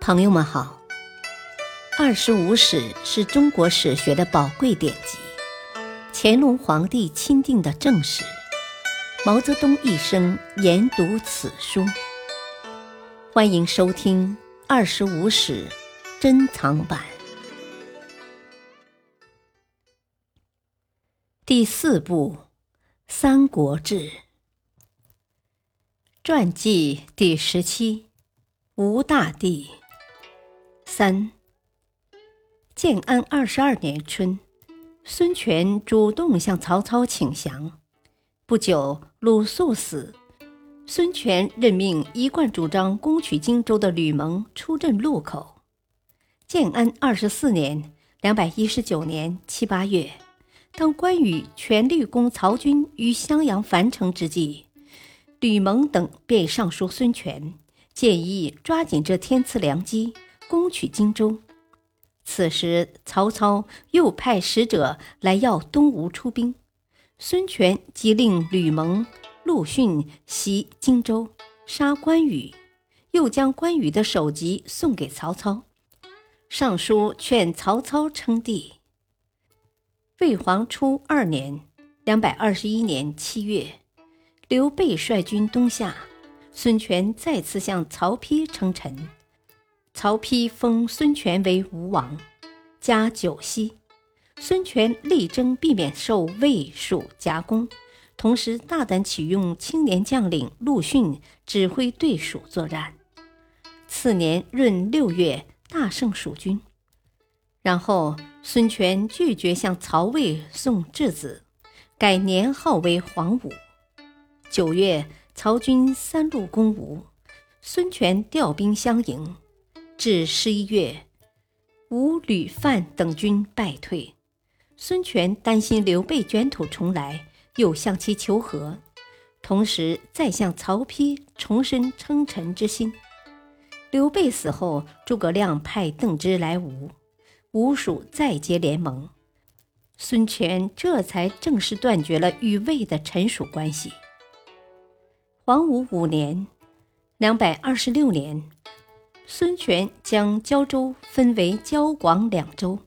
朋友们好，《二十五史》是中国史学的宝贵典籍，乾隆皇帝钦定的正史。毛泽东一生研读此书。欢迎收听《二十五史》珍藏版第四部《三国志》传记第十七：吴大帝。三，建安二十二年春，孙权主动向曹操请降。不久，鲁肃死，孙权任命一贯主张攻取荆州的吕蒙出镇路口。建安二十四年（两百一十九年）七八月，当关羽全力攻曹军于襄阳樊城之际，吕蒙等便上书孙权，建议抓紧这天赐良机。攻取荆州。此时，曹操又派使者来要东吴出兵，孙权即令吕蒙、陆逊袭荆州，杀关羽，又将关羽的首级送给曹操，上书劝曹操称帝。魏黄初二年（两百二十一年）七月，刘备率军东下，孙权再次向曹丕称臣。曹丕封孙权为吴王，加九锡。孙权力争避免受魏、蜀夹攻，同时大胆启用青年将领陆逊指挥对蜀作战。次年闰六月，大胜蜀军。然后，孙权拒绝向曹魏送质子，改年号为黄武。九月，曹军三路攻吴，孙权调兵相迎。至十一月，吴、吕、范等军败退。孙权担心刘备卷土重来，又向其求和，同时再向曹丕重申称臣之心。刘备死后，诸葛亮派邓芝来吴，吴蜀再结联盟，孙权这才正式断绝了与魏的臣属关系。黄武五年（两百二十六年）。孙权将胶州分为胶、广两州，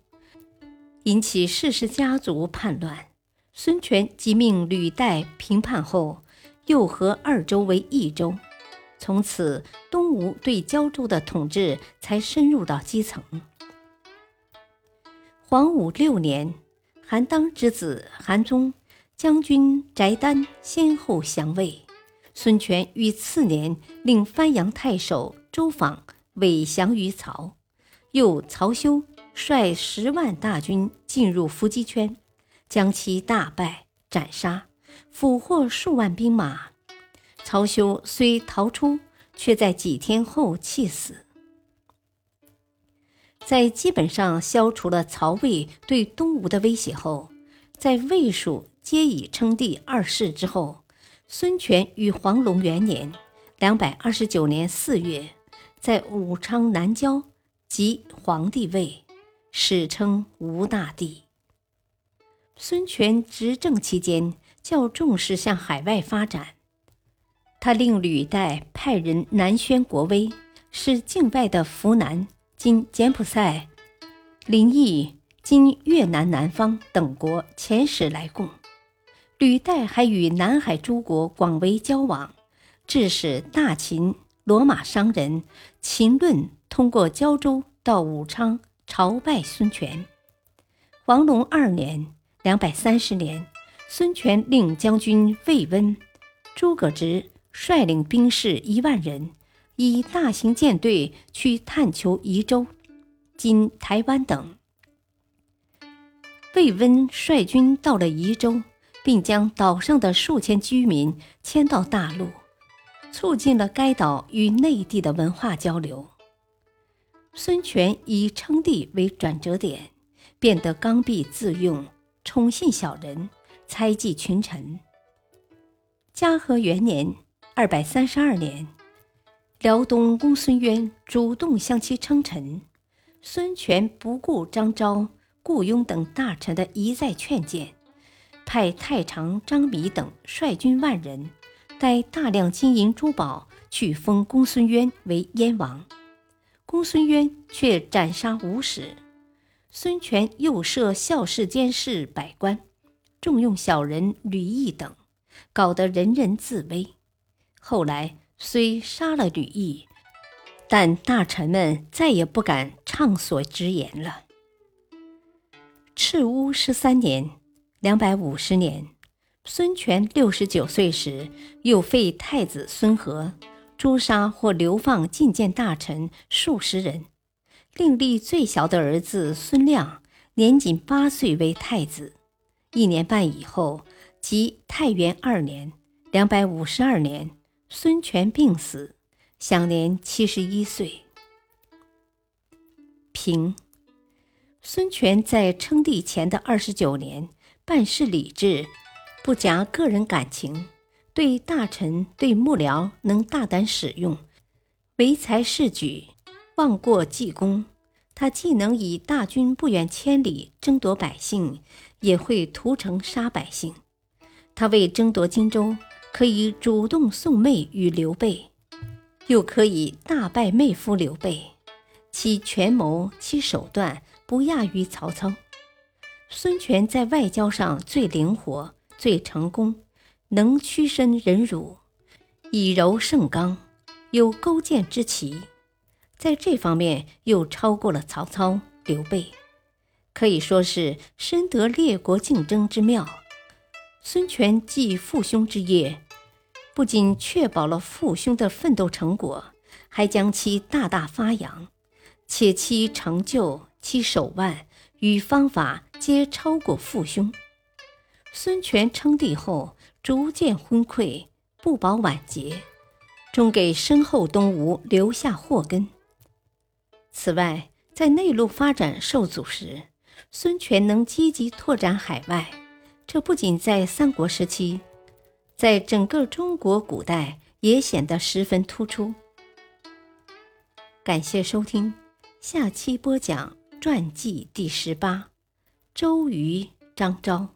引起世氏家族叛乱。孙权即命吕带平叛后，又合二州为一州。从此，东吴对胶州的统治才深入到基层。黄武六年，韩当之子韩忠将军翟丹先后降魏。孙权于次年令番阳太守周访。伪降于曹，又曹休率十万大军进入伏击圈，将其大败斩杀，俘获数万兵马。曹休虽逃出，却在几天后气死。在基本上消除了曹魏对东吴的威胁后，在魏蜀皆已称帝二世之后，孙权于黄龙元年（两百二十九年四月）。在武昌南郊即皇帝位，史称吴大帝。孙权执政期间较重视向海外发展，他令履带派人南宣国威，使境外的扶南（今柬埔寨）、临邑（今越南南方）等国遣使来贡。履带还与南海诸国广为交往，致使大秦。罗马商人秦论通过胶州到武昌朝拜孙权。黄龙二年（两百三十年），孙权令将军魏温、诸葛直率领兵士一万人，以大型舰队去探求夷州（今台湾等）。魏温率军到了夷州，并将岛上的数千居民迁到大陆。促进了该岛与内地的文化交流。孙权以称帝为转折点，变得刚愎自用，宠信小人，猜忌群臣。嘉禾元年（二百三十二年），辽东公孙渊主动向其称臣，孙权不顾张昭、顾雍等大臣的一再劝谏，派太常张弥等率军万人。带大量金银珠宝去封公孙渊为燕王，公孙渊却斩杀无始。孙权又设校事监视百官，重用小人吕毅等，搞得人人自危。后来虽杀了吕毅，但大臣们再也不敢畅所之言了。赤乌十三年（两百五十年），孙权六十九岁时，又废太子孙和，诛杀或流放进谏大臣数十人。另立最小的儿子孙亮，年仅八岁为太子。一年半以后，即太元二年（两百五十二年），孙权病死，享年七十一岁。平，孙权在称帝前的二十九年，办事理智，不夹个人感情，对大臣、对幕僚能大胆使用，唯才是举。忘过济公，他既能以大军不远千里争夺百姓，也会屠城杀百姓。他为争夺荆州，可以主动送妹与刘备，又可以大败妹夫刘备。其权谋，其手段不亚于曹操。孙权在外交上最灵活、最成功，能屈身忍辱，以柔胜刚，有勾践之奇。在这方面又超过了曹操、刘备，可以说是深得列国竞争之妙。孙权继父兄之业，不仅确保了父兄的奋斗成果，还将其大大发扬，且其成就、其手腕与方法皆超过父兄。孙权称帝后，逐渐昏聩，不保晚节，终给身后东吴留下祸根。此外，在内陆发展受阻时，孙权能积极拓展海外，这不仅在三国时期，在整个中国古代也显得十分突出。感谢收听，下期播讲传记第十八：周瑜、张昭。